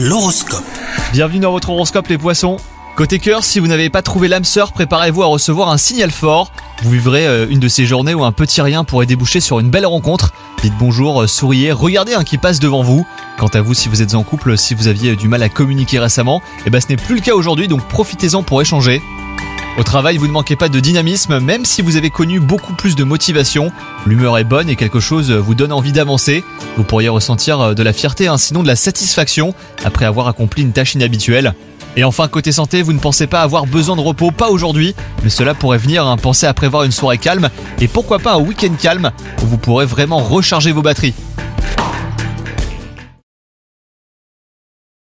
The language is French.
L'horoscope. Bienvenue dans votre horoscope les poissons. Côté cœur, si vous n'avez pas trouvé l'âme sœur, préparez-vous à recevoir un signal fort. Vous vivrez euh, une de ces journées où un petit rien pourrait déboucher sur une belle rencontre. Dites bonjour, euh, souriez, regardez un qui passe devant vous. Quant à vous, si vous êtes en couple, si vous aviez du mal à communiquer récemment, eh ben ce n'est plus le cas aujourd'hui, donc profitez-en pour échanger. Au travail, vous ne manquez pas de dynamisme, même si vous avez connu beaucoup plus de motivation. L'humeur est bonne et quelque chose vous donne envie d'avancer. Vous pourriez ressentir de la fierté, hein, sinon de la satisfaction, après avoir accompli une tâche inhabituelle. Et enfin, côté santé, vous ne pensez pas avoir besoin de repos, pas aujourd'hui, mais cela pourrait venir, hein, pensez à prévoir une soirée calme, et pourquoi pas un week-end calme, où vous pourrez vraiment recharger vos batteries.